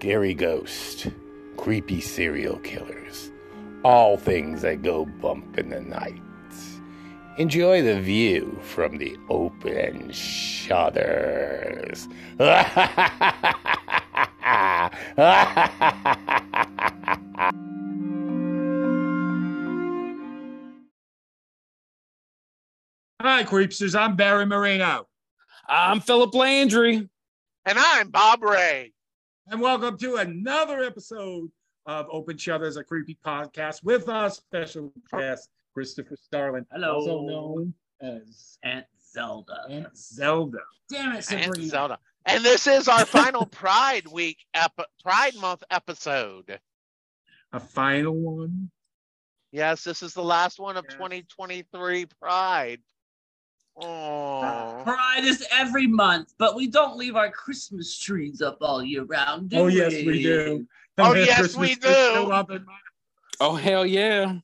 scary ghosts, creepy serial killers, all things that go bump in the night. Enjoy the view from the open shutters. Hi, Creepsters. I'm Barry Marino. I'm Philip Landry. And I'm Bob Ray. And welcome to another episode of Open Shutters, a creepy podcast with our special guest, Christopher Starling. Hello. Also known as Aunt Zelda. Aunt Zelda. Damn it, And Sabrina. Zelda. And this is our final Pride Week, ep- Pride Month episode. A final one. Yes, this is the last one of Yes. 2023 Pride. Oh, Uh-huh. Pride is every month, but we don't leave our Christmas trees up all year round. Do Oh, yes, we do. Oh, yes, Christmas we do. in my- Oh hell yeah!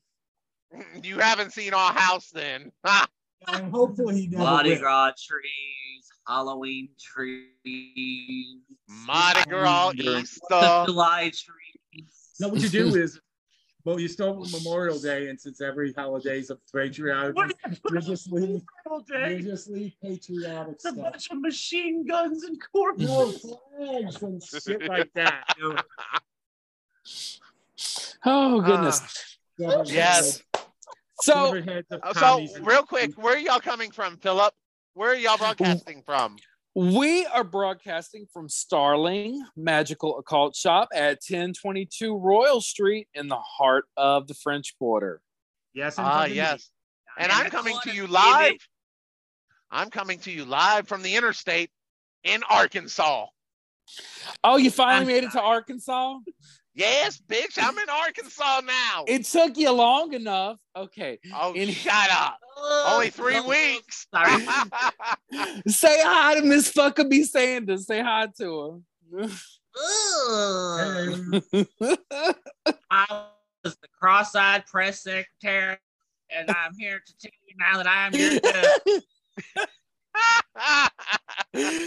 you haven't seen our house then. Ha! And hopefully he never Mardi will. Gras trees, Halloween trees, Mardi Gras, Fourth of Easter. July trees. No, what you do is, well, you start with Memorial Day, and since every holiday is a patriotic, What you just leave, you day? just leave patriotic It's a bunch of machine guns and corpses. No flags and shit like that. you know. Oh goodness. Seven Yes. So seven heads of Uh, so, real quick, where are y'all coming from, Philip? Where are y'all broadcasting from? We are broadcasting from Starling Magickal Occult Shop at 1022 Royal Street in the heart of the French Quarter. Yes, Ah, indeed. yes. And In I'm coming to you baby. live. I'm coming to you live from the interstate in Arkansas. Oh, you finally I'm made it to Arkansas? Yes, bitch, I'm in Arkansas now. It took you long enough. Okay. oh, and shut up. Only three oh, weeks. Say hi to Miss Fuckabee Sanders. Say hi to her. I was the cross-eyed press secretary, and I'm here to tell you now that I am your judge.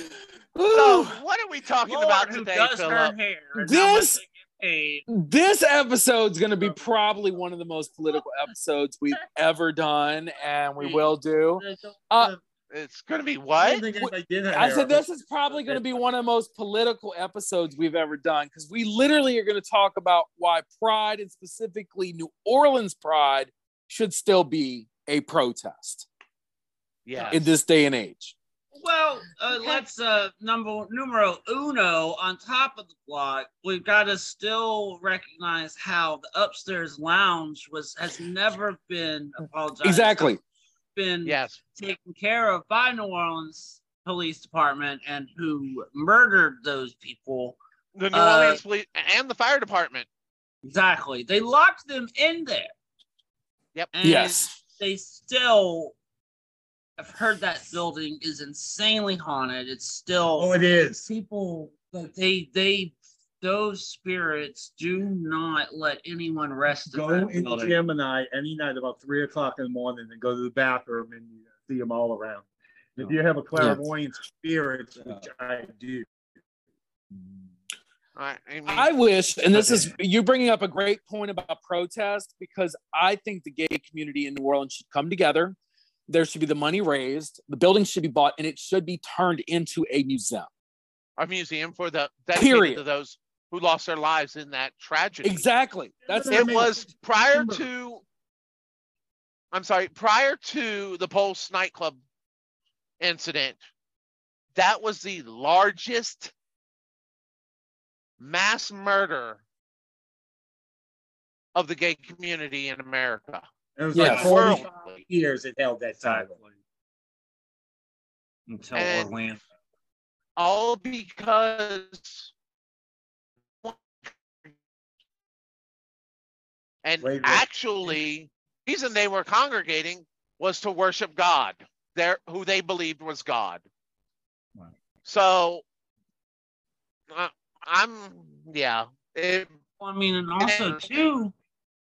so, what are we talking Lord about who today, does her Philip? hair and how This- they get paid. this episode's going to be probably one of the most political episodes we've ever done and we will do Uh, It's going to be I what? don't think anybody did have i said this is probably going to be one of the most political episodes we've ever done because we literally are going to talk about why pride and specifically new orleans pride should still be a protest Yeah. in this day and age Well, uh, let's uh, number numero uno on top of the block. We've got to still recognize how the upstairs lounge was has never been apologized. exactly Been Yes. taken care of by New Orleans Police Department and who murdered those people. The New Uh, Orleans Police and the fire department. Exactly. They locked them in there. Yep. And yes They still. I've heard that building is insanely haunted. It's still. Oh, it is. people like they they those spirits do not let anyone rest in Go that into building. Gemini any night about three o'clock in the morning and go to the bathroom and you see them all around. If you have a clairvoyant spirit, which I do, I, I mean, I wish, and this is you bringing up a great point about protest because I think the gay community in New Orleans should come together. There should be the money raised, the building should be bought, and it should be turned into a museum. a museum for the dedicated Period. to those who lost their lives in that tragedy. Exactly. That's It mean, was prior to. I'm sorry. Prior to the Pulse nightclub incident, that was the largest mass murder of the gay community in America. It was Yes. like forty Worldly. years it held that title. until And- Orlando. all because and Wait, wait. actually the reason they were congregating was to worship god their who they believed was god Wow. so uh, i'm yeah it, Well, I mean, and also And- too,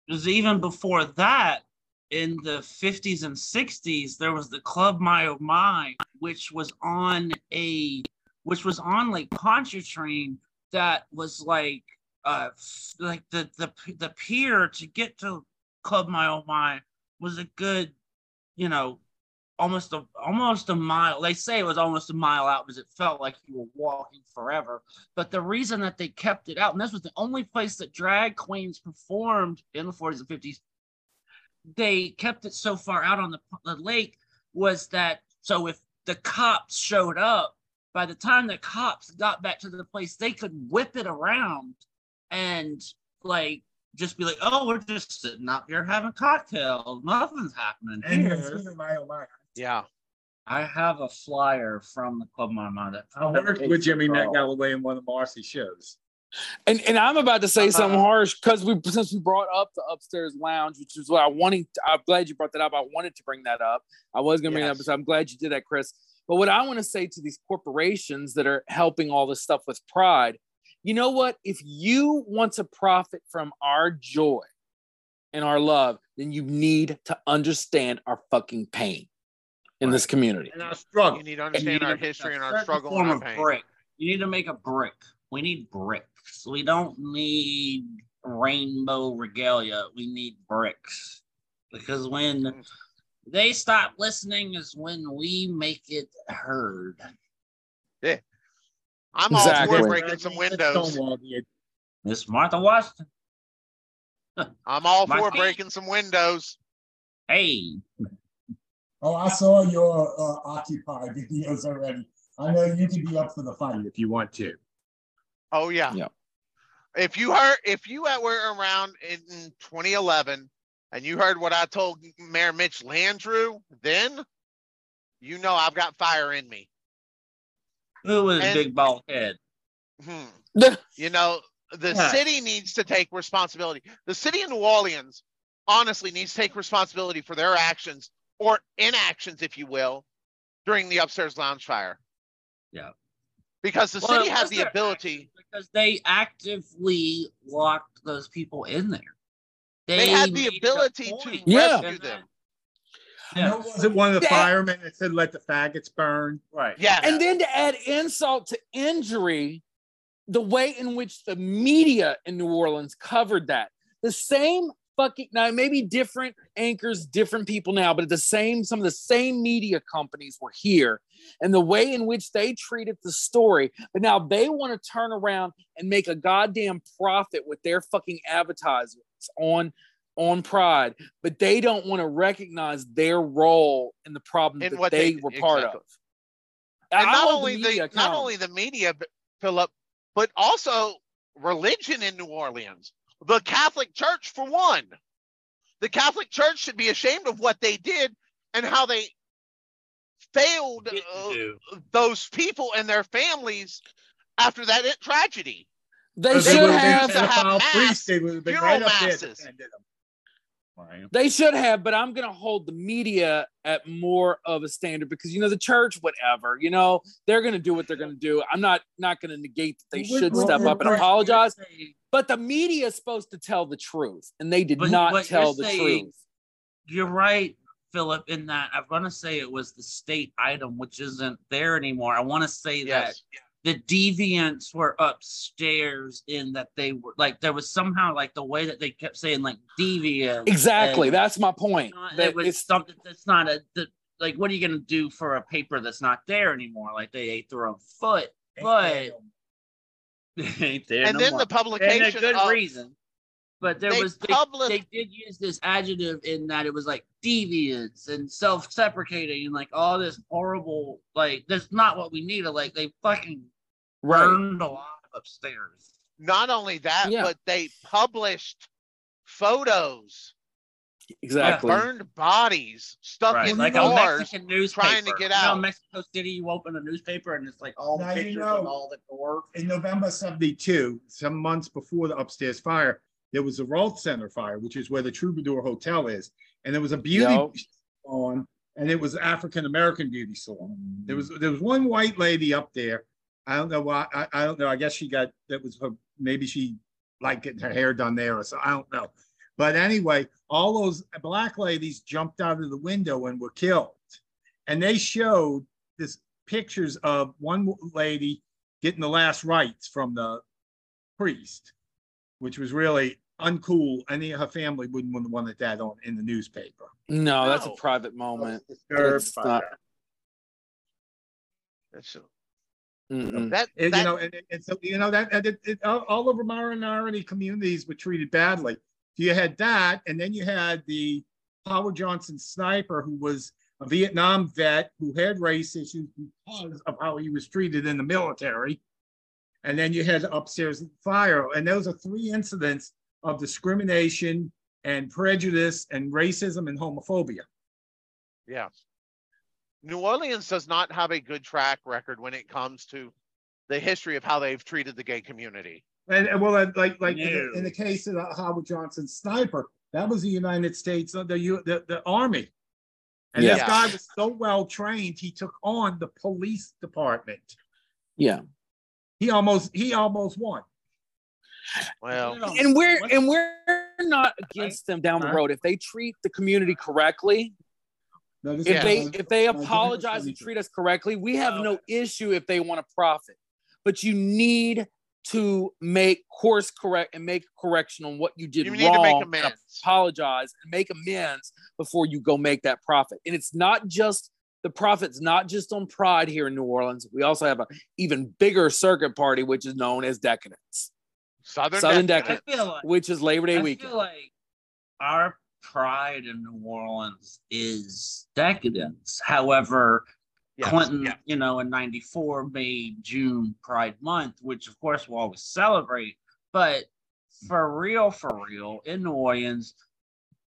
was even before that, in the 50s and 60s, there was the Club My My, which was on a which was on Lake Pontchartrain, that was like uh like the the the pier to get to Club My Oh My was a good, you know, almost a almost a mile. They say it was almost a mile out because it felt like you were walking forever. But the reason that they kept it out, and this was the only place that drag queens performed in the 40s and 50s, they kept it so far out on the, the lake was that so if the cops showed up, by the time the cops got back to the place, they could whip it around and like just be like, "Oh, we're just sitting out here having cocktails. Nothing's happening here." it's my. Yeah. I have a flyer from the Club My Mind. I worked with Jimmy Matt Galloway in one of Marcy's shows. And and I'm about to say something Uh-huh. harsh because we since we brought up the upstairs lounge, which is what I wanted. To, I'm glad you brought that up. I wanted to bring that up. I was going to bring it up, so I'm glad you did that, Chris. But what I want to say to these corporations that are helping all this stuff with Pride, you know what? If you want to profit from our joy and our love, then you need to understand our fucking pain in this community. And I struggle. You need to understand need our to history and our struggle form and our pain. brick. You need to make a brick. We need bricks. We don't need rainbow regalia. We need bricks. Because when they stop listening is when we make it heard. Yeah. I'm all for breaking some windows. Stonewall. Miss Martha Washington. I'm all My for feet. breaking some windows. Hey, Oh, I saw your uh, Occupy videos already. I know you can be up for the fight. If you want to. Oh yeah. Yeah. If you heard, if you were around in 2011 and you heard what I told Mayor Mitch Landrieu, then you know I've got fire in me. who was And- big bald head? Hmm. You know, the Yeah. city needs to take responsibility. The city of New Orleans honestly needs to take responsibility for their actions or inactions, if you will, during the upstairs lounge fire. Yeah. Because the Well, city it has the their ability, Because they actively locked those people in there. they had the made it a question point. to Yeah. rescue them. Yeah. Was it one of the Yeah. firemen that said, let the faggots burn? Right. Yeah. And then to add insult to injury, the way in which the media in New Orleans covered that, the same fucking now maybe different anchors, different people now, but the same some of the same media companies were here, and the way in which they treated the story, but now they want to turn around and make a goddamn profit with their fucking advertisements on on Pride, but they don't want to recognize their role in the problem In that they, they- were part exactly. of. and I not only the, media not only the media, but- Philip, but also religion in New Orleans. The Catholic Church, for one, the Catholic Church should be ashamed of what they did and how they failed uh, those people and their families after that tragedy. They Because should would've been have. to have mass priests, they would have funeral right up there masses. Defending them. They should have, but I'm going to hold the media at more of a standard because you know the church, whatever, you know they're going to do what they're going to do. I'm not not going to negate that they Well, should well, step well, up and apologize, but the media is supposed to tell the truth, and they did But not tell the saying- truth. You're right, Philip, in that I'm going to say it was the state item, which isn't there anymore. I want to say that Yes. The deviants were upstairs in that they were like, there was somehow like the way that they kept saying like deviant. Exactly, that's my point. not- That it was it's- something that's not a, the, like, what are you going to do for a paper that's not there anymore? Like they ate their own foot, but ain't there And no then more. the and a publication good of, reason. But there they was they, published they did use this adjective in that it was like deviance and self-deprecating and like all this horrible like that's not what we needed. Like they fucking right. burned a lot upstairs. not only that, Yeah. but they published photos Exactly. burned bodies stuck Right. in Like a cars. Mexican newspaper. trying to get You know, out. Mexico City, you open a newspaper and it's like all the Now you know. of all the gore. In November 72, some months before the upstairs fire, there was a Rault Center fire, which is where the Troubadour Hotel is. And there was a beauty Yo. salon, and it was African American beauty salon. There was there was one white lady up there. I don't know why. I, I don't know. I guess she got that was her. Maybe she liked getting her hair done there or so. I don't know. But anyway, all those black ladies jumped out of the window and were killed. And they showed this pictures of one lady getting the last rites from the priest, which was really uncool. Any of her family wouldn't want wanted that on in the newspaper. No, that's a private moment. It's by not- that. That's- Mm-mm. that, And, that- you know, and, and so you know that and it, it, all, all over minority communities were treated badly. You had that, and then you had the Howard Johnson sniper, who was a Vietnam vet who had race issues because of how he was treated in the military. And then you had upstairs fire, and those are three incidents of discrimination and prejudice and racism and homophobia. Yeah. New Orleans does not have a good track record when it comes to the history of how they've treated the gay community. And, and well, like like in, the, in the case of the Howard Johnson sniper, that was the United States, uh, the U, the, the army. And this guy was so well trained, he took on the police department. Yeah. He almost he almost won. Well, And we're and we're not against them down the road if they treat the community correctly. No, If is- they if they apologize and treat us correctly, we have no issue if they want to profit. But you need to make course correct and make a correction on what you did you wrong. need to make and apologize and make amends before you go make that profit. And it's not just the profit's not just on Pride here in New Orleans. We also have a even bigger circuit party, which is known as Decadence, Southern, Southern Decadence. I feel like which is Labor Day I weekend. feel like our pride in New Orleans is decadence. However, Yes, Clinton, yeah. you know, in 94 made June Pride Month, which of course we'll always celebrate. But for real, for real, in New Orleans,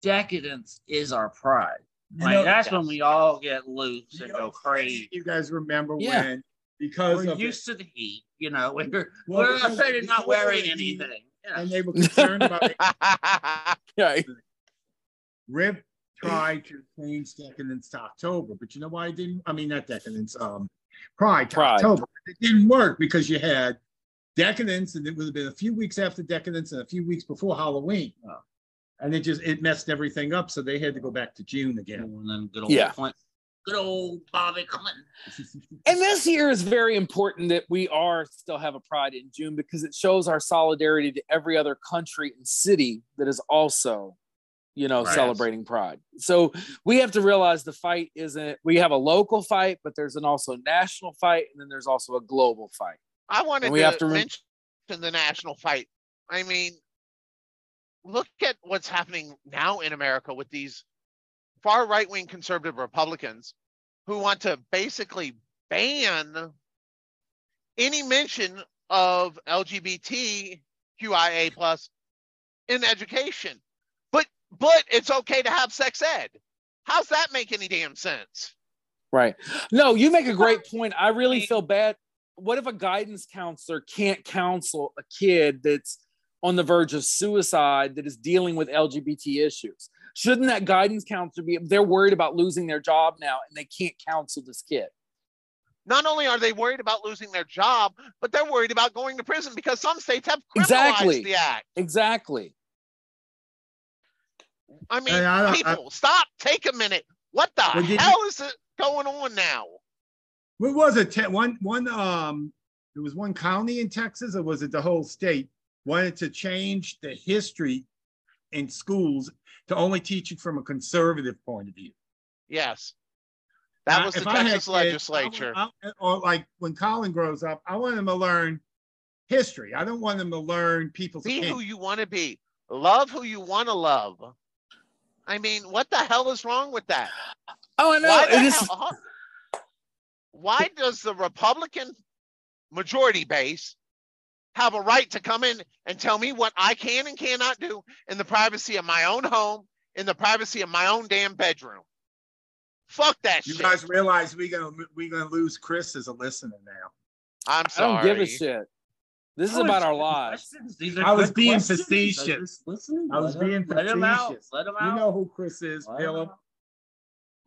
decadence is our pride. You Like know, that's yes. when we all get loose and know, go crazy. You guys remember Yeah. when because We're of the- used to the heat, you know. We're Well, we're because- afraid of not wearing heat, anything. Yeah. and they were concerned about it. Yeah. Rip tried to change decadence to October, but you know why it didn't? I mean, not decadence, um, Pride to Pride. October. It didn't work because you had decadence, and it would have been a few weeks after decadence and a few weeks before Halloween. And it just it messed everything up, so they had to go back to June again. And then good old Yeah. Clinton, good old Bobby Clinton. And this year is very important that we are still have a pride in June because it shows our solidarity to every other country and city that is also, you know, Right. celebrating pride. So we have to realize the fight isn't we have a local fight, but there's an also national fight, and then there's also a global fight. I wanted And we to, have to rem- mention the national fight. I mean, look at what's happening now in America with these far right wing conservative Republicans who want to basically ban any mention of LGBTQIA plus in education. But but it's okay to have sex ed. How's that make any damn sense? Right. No, you make a great point. I really feel bad. What if a guidance counselor can't counsel a kid that's on the verge of suicide that is dealing with LGBT issues? Shouldn't that guidance counselor be? They're worried about losing their job now and they can't counsel this kid. not only are they worried about losing their job, but they're worried about going to prison because some states have criminalized Exactly. the act. Exactly. I mean, Hey, I don't- people, stop, take a minute. What the Well, did you- hell is it going on now? What was it? One, one, um, there was one county in Texas, or was it the whole state? Wanted to change the history in schools to only teach it from a conservative point of view. Yes. That Uh, was the if I Texas kids, I legislature. I- or like when Colin grows up, I want him to learn history. I don't want him to learn people's Be who you want to be. Love who you want to love. I mean, what the hell is wrong with that? Oh, I know. Why, It is, hell- huh? Why does the Republican majority base have a right to come in and tell me what I can and cannot do in the privacy of my own home, in the privacy of my own damn bedroom? Fuck that You shit. guys realize we gonna we gonna lose Chris as a listener now. I'm sorry. I don't give a shit. This is Oh, about our lives. These are I was being questions. Facetious. just listening. I was Let 'em- being Let him out. facetious. Let him out. You know who Chris is, Let 'em Philip.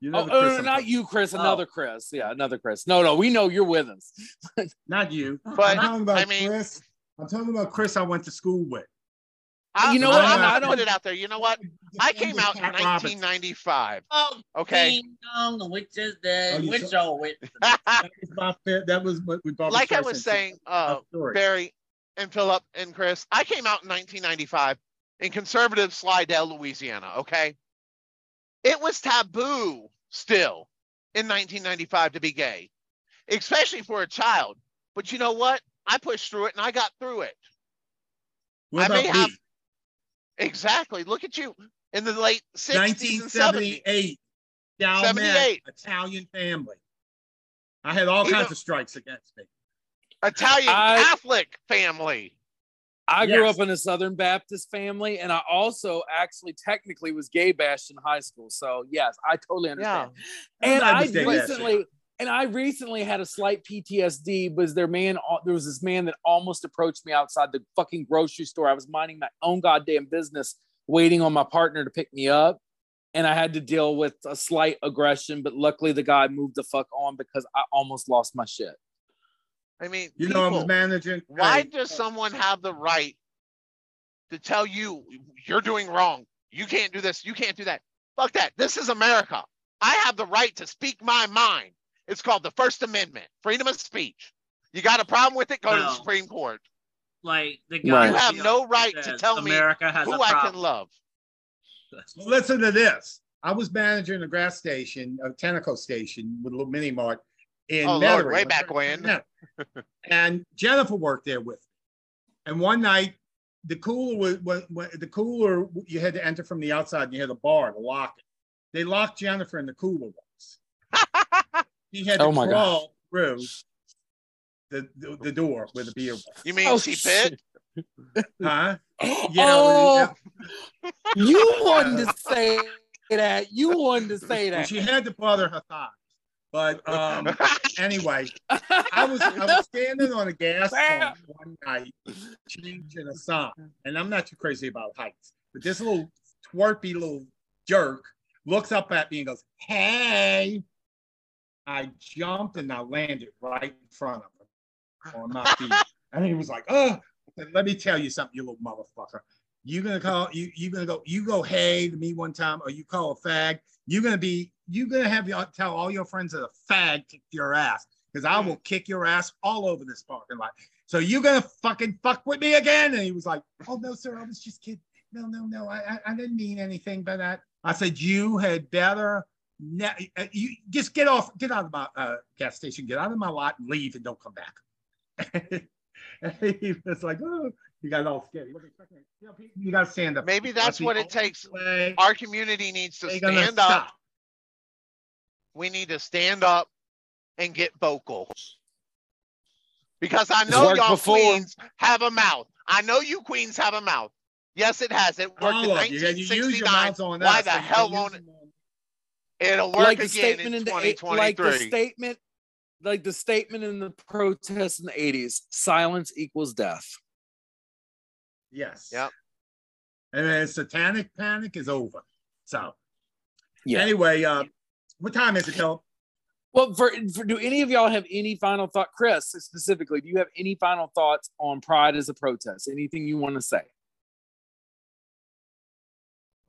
You know Oh, the oh, uh, Chris no, not you, Chris. Oh. Another Chris. Yeah, another Chris. No, no, we know you're with us. Not you. But I'm talking about I mean- Chris. I'm talking about Chris I went to school with. I, You know what? what? I'm I gonna don't- put it out there. You know what? I came out in 1995. Oh, Okay. ding dong, the witch is dead. You Which saw- old witch? That was my that was what we Barbara like I was saying, uh, Barry, and Philip and Chris, I came out in 1995 in conservative Slidell, Louisiana. Okay. It was taboo still in 1995 to be gay, especially for a child. But you know what? I pushed through it and I got through it. What I may about have- me? Exactly. Look at you in the late 60s and 70s. 1978. Chalmette, 78. Italian family. I had all You kinds know- of strikes against me. Italian I- Catholic family. I grew Yes. up in a Southern Baptist family, and I also actually technically was gay bashed in high school. So yes, I totally understand. And I I understand recently, and I recently had a slight PTSD. Was there man? There was this man that almost approached me outside the fucking grocery store. I was minding my own goddamn business, waiting on my partner to pick me up, and I had to deal with a slight aggression. But luckily, the guy moved the fuck on because I almost lost my shit. I mean, You know, I'm managing. why hey, does someone have the right to tell you you're doing wrong? You can't do this. You can't do that. Fuck that. This is America. I have the right to speak my mind. It's called the First Amendment, freedom of speech. You got a problem with it? Go to the Supreme Court. Like the Right. guy. You have no right to says tell me America has Who a I problem. can love. Well, listen to this. I was managing a gas station, a Tenneco station with a little mini mart in Oh, Lord, way back when. And Jennifer worked there with me. And one night, the cooler was, was, was the cooler you had to enter from the outside. And you had a bar to lock it. They locked Jennifer in the cooler once. He had to Oh my crawl through the, the the door where the beer was. You mean Oh, she pit? Huh? oh, you wanted to say that. You wanted to say Well, that. she had to bother her thighs. But um, anyway, I was I was standing on a gas pump one night changing a sign, and I'm not too crazy about heights, but this little twerpy little jerk looks up at me and goes, "Hey!" I jumped and I landed right in front of him on my feet, and he was like, "Oh!" Said, Let me tell you something, you little motherfucker. You're gonna call you you're gonna go you go hey to me one time or you call a fag you're gonna be you're gonna have your tell all your friends that a fag kicked your ass because I will kick your ass all over this parking lot. So you gonna fucking fuck with me again? And he was like, Oh no, sir, I was just kidding. No, no, no, I I, I didn't mean anything by that. I said you had better ne- uh, you just get off, get out of my uh, gas station, get out of my lot, and leave, and don't come back. and he was like, Oh, you got all scared. He wasn't expecting it. You, got to stand up. Maybe that's the what it takes. way Our community needs to they're stand up. stop. We need to stand up and get vocal. Because I know y'all before. queens have a mouth. I know you queens have a mouth. Yes, it has. It worked in All of you, you use your 1969. mouths on Why us, the so hell won't it? Them on- It'll work like the again statement in in the eight- like the statement like the statement in the protests in the 80s silence equals death Yes. Yep. And then satanic panic is over. So yeah anyway, uh, what time is it, Philip? well for, for do any of y'all have any final thought chris specifically do you have any final thoughts on pride as a protest anything you want to say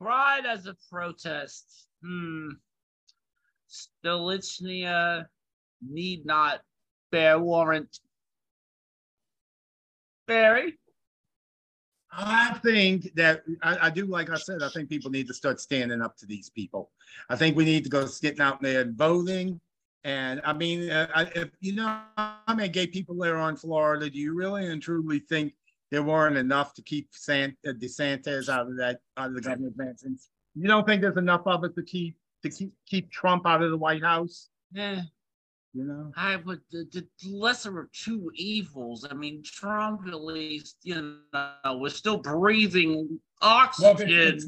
Pride as a protest. Hmm. Stolichnia need not bear warrant. Barry? I think that I, I do, like I said, I think people need to start standing up to these people. I think we need to go getting out there and voting. And I mean, uh, I, if you know how many gay people there are in Florida, do you really and truly think there weren't enough to keep Sant, uh, DeSantis out of that out of the governor's mansions? You don't think there's enough of it to keep to keep keep Trump out of the White House? Eh, You know. I would the, the lesser of two evils. I mean, Trump at least, you know, was still breathing oxygen.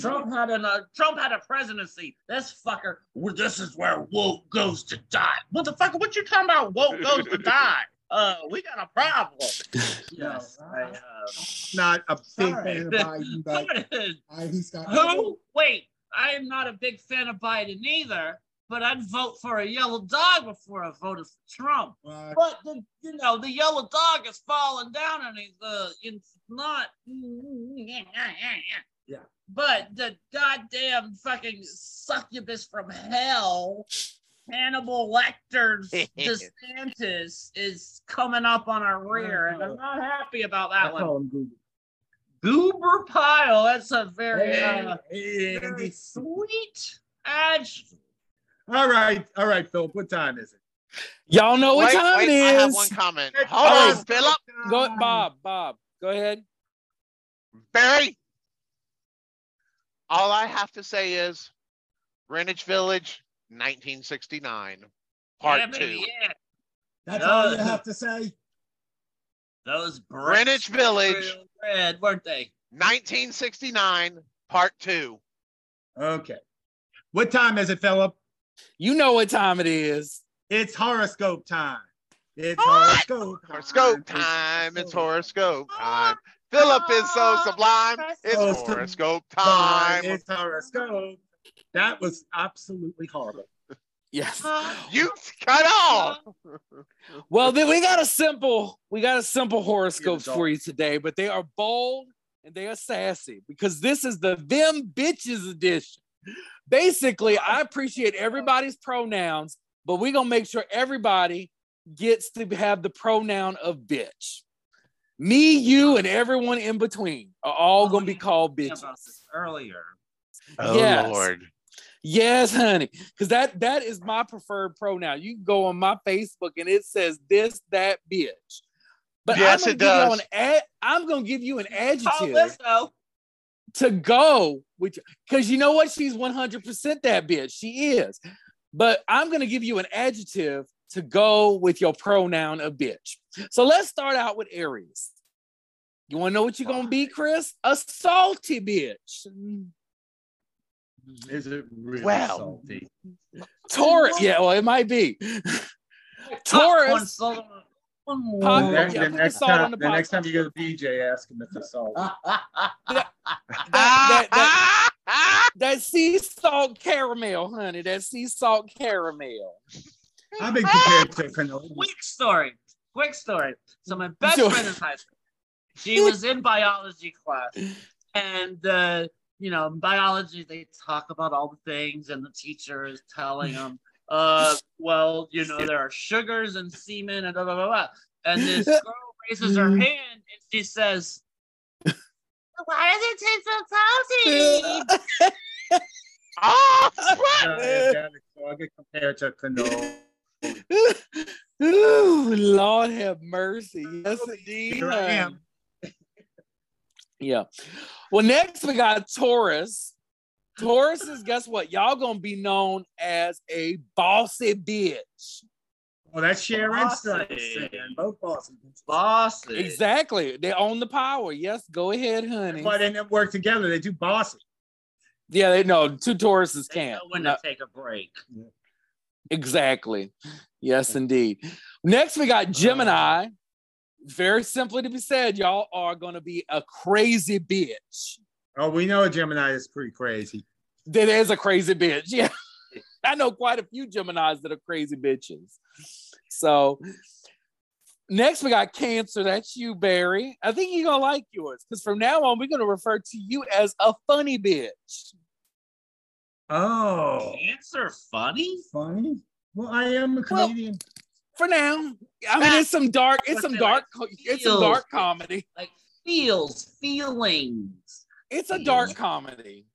Trump had an uh, Trump had a presidency. This fucker, well, this is where woke goes to die. Motherfucker, what you talking about? Woke goes to die. Uh, we got a problem. Yes, I, uh, Not a big Sorry. fan of Biden, but I, he's got. Who? Wait, I am not a big fan of Biden either, but I'd vote for a yellow dog before I voted for Trump. Uh, But the you know the yellow dog is falling down and he's uh it's not Yeah. But the goddamn fucking succubus from hell Hannibal Lecter's DeSantis is coming up on our rear, and I'm not happy about I that one. Call. Goober pile. That's a very, Hey, uh, hey, very sweet adjective. All right, all right, Philip. What time is it? Y'all know what wait, time wait, it I have one comment. It's Hold time. on, Philip. Go, Bob. Bob, go ahead. Barry. All I have to say is Greenwich Village, 1969, part yeah, two. yeah. That's No. all you have to say. Those bricks Greenwich were Village, red, weren't they? 1969, part two. Okay. What time is it, Philip? You know what time it is. It's horoscope time. It's What? horoscope time. Horoscope time. It's horoscope time. Ah, Philip is so ah, sublime. It's horoscope time. time. It's horoscope. That was absolutely horrible. Yes. You cut off. Well, then we got a simple, we got a simple horoscopes for you today, but they are bold and they are sassy because this is the them bitches edition. Basically, I appreciate everybody's pronouns, but we're gonna make sure everybody gets to have the pronoun of bitch. Me, you, and everyone in between are all gonna be called Talking bitches. earlier. Oh Yes. Lord. Yes, honey, because that that is my preferred pronoun. You can go on my Facebook and it says this, that, bitch. But Yes, I'm it gonna give you does. an ad, I'm gonna give you an Oh, adjective this to go with because you know what? She's 100% that bitch. She is. But I'm gonna give you an adjective to go with your pronoun of bitch. So let's start out with Aries. You want to know what you're gonna be, Chris? A salty bitch. Is it really Well. salty? Taurus. Yeah, well, it might be. Taurus. salt on- One more. Pop- The next, yeah, the next time, the the next time you go to BJ, ask him if it's salty. that, that, that sea salt caramel, honey. That sea salt caramel. I've been compared to cannoli. quick story. Quick story. So my best friend in high school, she was in biology class, and uh, you know, in biology they talk about all the things, and the teacher is telling them, uh, well, you know, there are sugars and semen and blah blah blah. blah. And this girl raises her hand and she says, "Why does it taste so salty?" oh, Uh, so I get compared to cannoli. Ooh, Lord have mercy. Yes, indeed. Here I am. Yeah. Well, next we got Taurus. Taurus is guess what? Y'all gonna be known as a bossy bitch. Well, that's Sharon Stone Bossy. saying both bosses. Bossy. Exactly. They own the power. Yes, go ahead, honey. But why they never work together. They do bossy. Yeah, they know two Tauruses They can't. know when No, to take a break. exactly. Yes, indeed. Next we got uh, Gemini. Very simply to be said, y'all are gonna be a crazy bitch. Oh, we know a Gemini is pretty crazy. That is a crazy bitch. Yeah. I know quite a few Geminis that are crazy bitches. So next we got Cancer. That's you, Barry. I think you're gonna like yours because from now on, we're gonna refer to you as a funny bitch. Oh, Cancer funny? funny. Well, I am a Well, comedian. For now. I mean, it's some dark, it's some Like dark, it's some feels. dark comedy. Like feels, feelings. It's a dark comedy.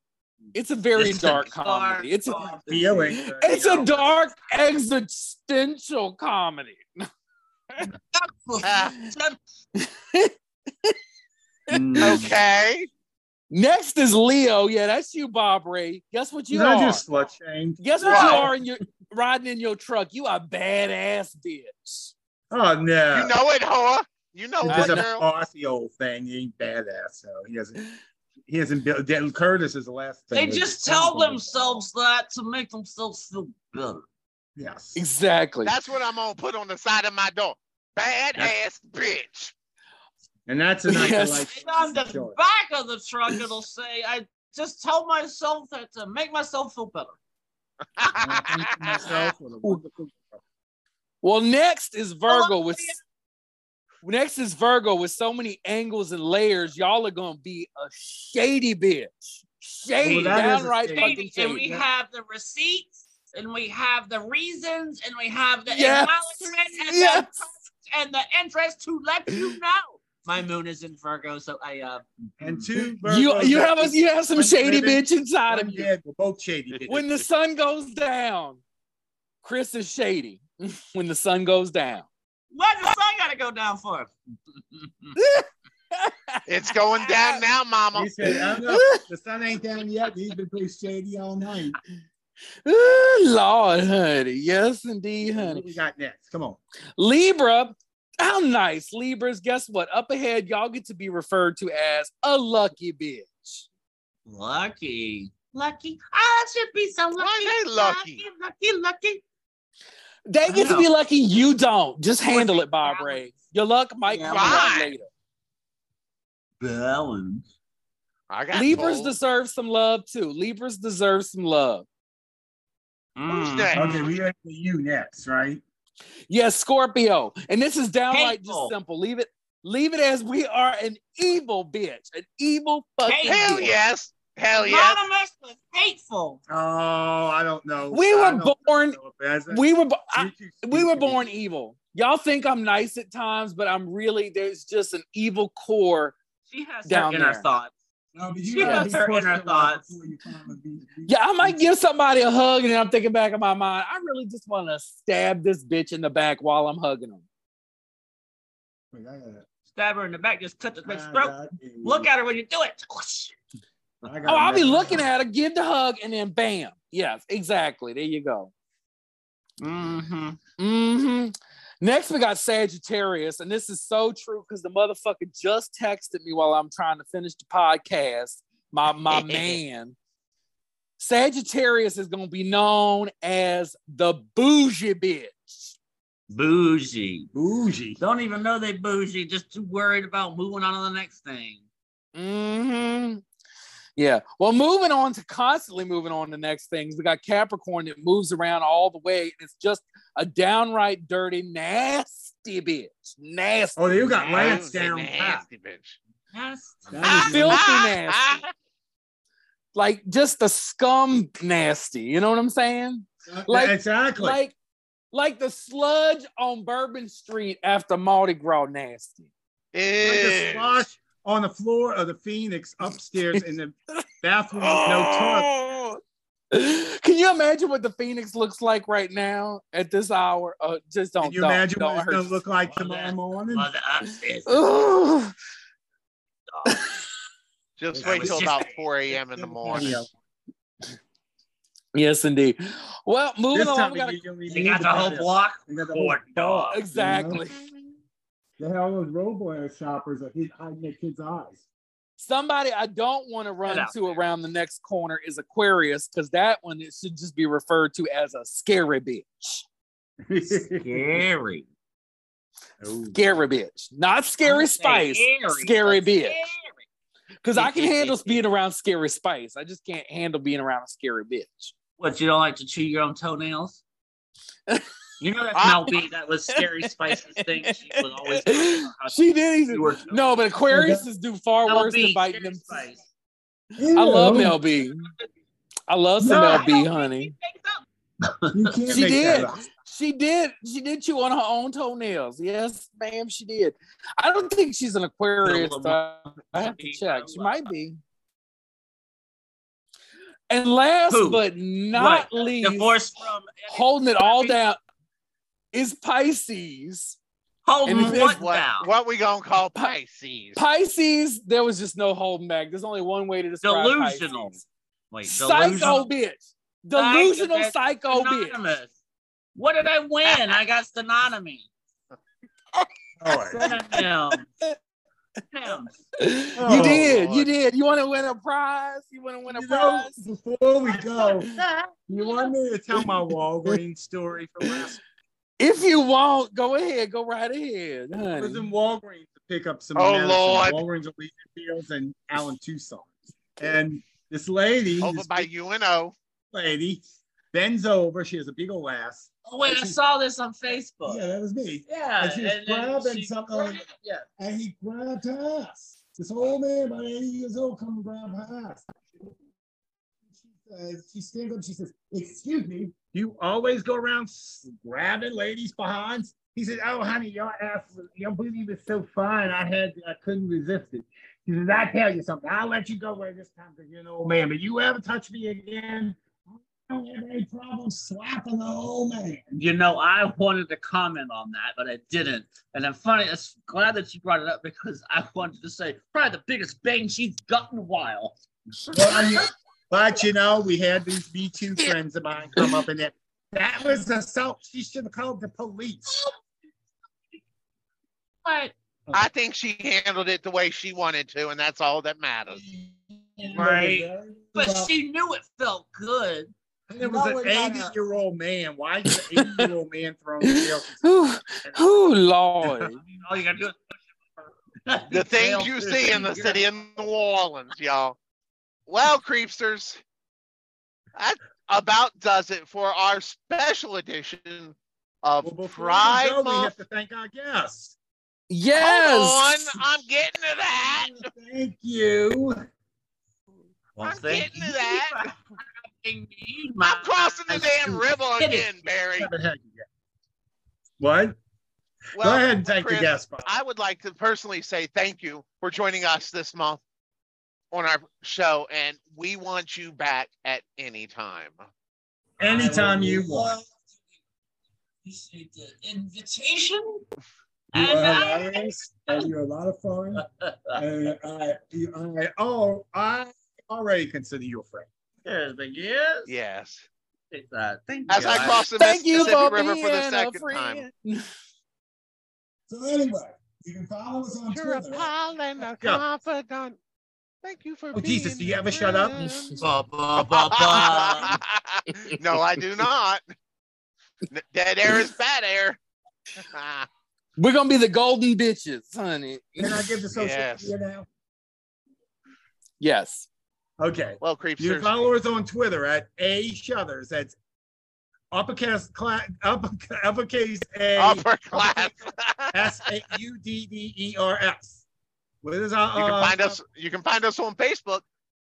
It's a very It's a dark comedy. It's a dark Feeling. it's a dark existential comedy. okay. Next is Leo. Yeah, that's you, Bob Ray. Guess what you You I are? just slut shamed. Guess what you are in your riding in your truck? You a badass bitch. Oh no. You know it, Hoa. You know He's it, just a girl. bossy old thing. He ain't badass, so he doesn't. He hasn't built. Dan Curtis is the last thing. They just tell themselves that to make themselves feel better. Yes. Exactly. That's what I'm gonna put on the side of my door. Badass bitch. And that's a nice Yes. like. And on the Sure. back of the truck, it'll say, I just tell myself that to make myself feel better. Well, next is Virgo with next is Virgo with so many angles and layers. Y'all are gonna be a shady bitch. Shady, Well, that is a downright shady- fucking And shady. we have the receipts and we have the reasons and we have the Yes. acknowledgement and, Yes. the, and the interest to let you know. My moon is in Virgo, so I uh And two. You Virgos you that have a you have some shady living, bitch inside of you. Yeah, We're both shady. bitches. When the sun goes down, Chris is shady. when the sun goes down. what the sun gotta go down for? It's going down now, Mama. He said, I don't. The sun ain't down yet. He's been pretty shady all night. Ooh, Lord, honey. Yes, indeed, honey. What we got next? Come on. Libra, how nice. Libras, guess what? Up ahead, y'all get to be referred to as a lucky bitch. Lucky. Lucky. I should be so lucky. Why they lucky? Lucky, lucky. They get to be lucky. You don't. Just handle it, Bob. Ray. Your luck might Yeah, come around later. Balance. I got Libras told. deserve some love too. Libras deserve some love. Who's Mm. next? Okay, we got you next, right? Yes, Scorpio. And this is downright Hateful. just simple. Leave it, leave it as we are an evil bitch. An evil fucking Hell bitch. yes. Hell yes. Anonymous was hateful. Oh, I don't know. We were born- if that's a- We were I- we were born evil. Y'all think I'm nice at times, but I'm really there's just an evil core. She has Down in her inner there. thoughts. No, but you gotta her inner thoughts. before you finally be- be- Yeah, I might give somebody a hug, and then I'm thinking back in my mind, I really just want to stab this bitch in the back while I'm hugging them. Wait, I gotta- Stab her in the back, just cut the bitch's throat. Look at her when you do it. I got Oh, a I'll be looking at her, give the hug, and then bam. Yes, exactly. There you go. Mm-hmm. hmm Next, we got Sagittarius, and this is so true because the motherfucker just texted me while I'm trying to finish the podcast. My my man, Sagittarius is gonna be known as the bougie bitch. Bougie. Bougie. Don't even know they bougie, just too worried about moving on to the next thing. hmm Yeah. Well, moving on to constantly moving on to next things, we got Capricorn that moves around all the way. It's just a downright dirty, nasty bitch. Nasty. Oh, you got Lance Nasty, down nasty bitch. Yes. That is Filthy nasty. like just the scum nasty. You know what I'm saying? like- exactly. Like like the sludge on Bourbon Street after Mardi Gras nasty. Like the Ew. slosh on the floor of the Phoenix upstairs in the bathroom with no toilet. Oh. Can you imagine what the Phoenix looks like right now at this hour? Uh, just don't. Can you don't, imagine don't what it's hurt gonna look like Well, tomorrow morning? Well, the upstairs. Ugh. Just wait till just- about 4 a.m. in the morning. Yes, indeed. Well, moving This along, we got year, you don't even They need got to the whole block. They got the whole Corn block, dog. exactly. The hell those robo shoppers are hid- hiding their kids' eyes. Somebody I don't want to run out to around the next corner is Aquarius because that one it should just be referred to as a scary bitch. Scary. Oh. Scary bitch, not scary spice. scary, Scary bitch. Because I can handle being around scary spice. I just can't handle being around a scary bitch. What, you don't like to chew your own toenails? You know that's Ah. Mel B. That was Scary Spice's thing. She was always talking she did. chew her No, but Aquarius is do far Mel worse B, than biting them. Spice. I love Ew. Mel B. I love some No. Mel B, honey. She did. She did. She did chew on her own toenails. Yes, ma'am, she did. I don't think she's an Aquarius. though. I have to check. She might be. And last Who? but not What? least, Divorce from holding it all down is Pisces. holding And what it's- What, down? what we gonna call Pisces? Pisces, there was just no holding back. There's only one way to describe Delusional. Pisces. Wait, Psycho bitch. Delusional Psycho- psycho bitch. What did I win? I got synonymy. All right. Synonym. You Oh, did. You did. You want to win a prize? You want to win a You know, prize? before we go, you want me to tell my Walgreens story from last If you want, go ahead. Go right ahead, I was in Walgreens to pick up some Oh. Lord. Walgreens of Elysian Fields and Allen Tucson. And this lady, Over this by big UNO. lady, bends over. She has a big old ass. Oh, wait, I saw this on Facebook. Yeah, that was me. Yeah, And she was and grabbing she something. grabbed- Yeah. And he grabbed her ass. This old man, about 80 years old, come and grab her ass. She says, she stands up, and she says, Excuse me, You always go around grabbing ladies' behinds. He said, "Oh, honey, your ass, was- your booty was so fine. I had, I couldn't resist it." He says, "I tell you something. I'll let you go away this time because you're an old man. But you ever touch me again, I don't have any problem slapping the old man." You know, I wanted to comment on that, but I didn't. And I'm funny. I'm glad that you brought it up because I wanted to say probably the biggest bang she's gotten in a while. Well, you- but you know, we had these B2 friends of mine come up in there. That was assault. She should have called the police. But I think she handled it the way she wanted to, and that's all that matters. Right. but she knew it felt good. And it was an 80 year old man. Why is an 80 year old man thrown in jail? Ooh, ooh, Lord. All you gotta do is The things you see in the city of New Orleans, y'all. Well, creepsters, that about does it for our special edition of Well, before we Pride go, we Month. have to thank our guests. Yes. Hold on, I'm getting to that. Thank you. Well, I'm thank getting to that. for having me, my- I'm crossing the damn river again, Barry. Haven't had you yet. What? Go ahead and thank Chris, the guests. Bob. I would like to personally say thank you for joining us this month on our show, and we want you back at any time. Anytime you want. Appreciate the invitation. You And are I- hilarious, and you're a lot of fun. And I, you, I, I, oh, I already consider you a friend. There's the yes. Yes. Take that. Thank As you. I cross the Thank Mississippi for River for the second time. so anyway, you can follow us on You're a Twitter. pal and a Yeah. confidant. Thank you for Oh, being Jesus, do you ever shut up? friend. Ba, ba, ba, ba. no, I do not. Dead air is bad air. We're gonna be the golden bitches, honey. Can I give the social Yes. media now? Yes. Okay. well, You creepsters. can follow us on Twitter at A Shudders. That's uppercase class, upper, uppercase A Upper class. S A U D D E R S. What is our? You can uh, find us. You can find us on Facebook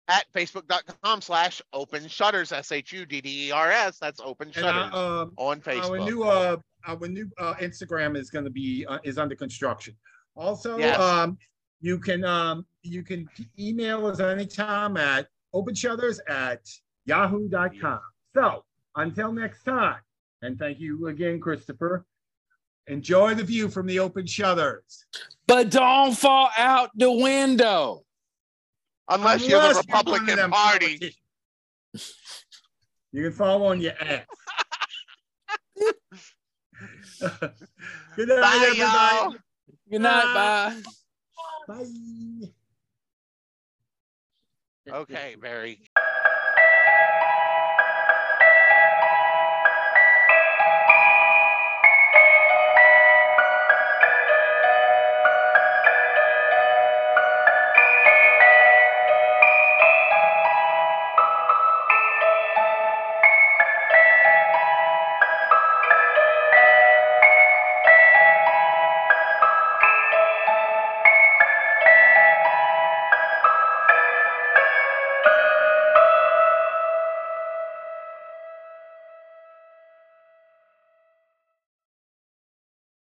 at facebook.com slash open shudders s h u d d e r s. That's open shudders our, um, on our Facebook. new uh, our new uh, Instagram is going to be uh, is under construction. Also, Yes. um, you can um, you can email us anytime at openshudders at yahoo.com. So until next time, and thank you again, Christopher. Enjoy the view from the open shudders. But don't fall out the window. Unless, you're the one of Republican Party. You can fall on your ass. Good night, Bye, everybody. y'all. Good night, Bye. bye. Bye. Okay, Barry.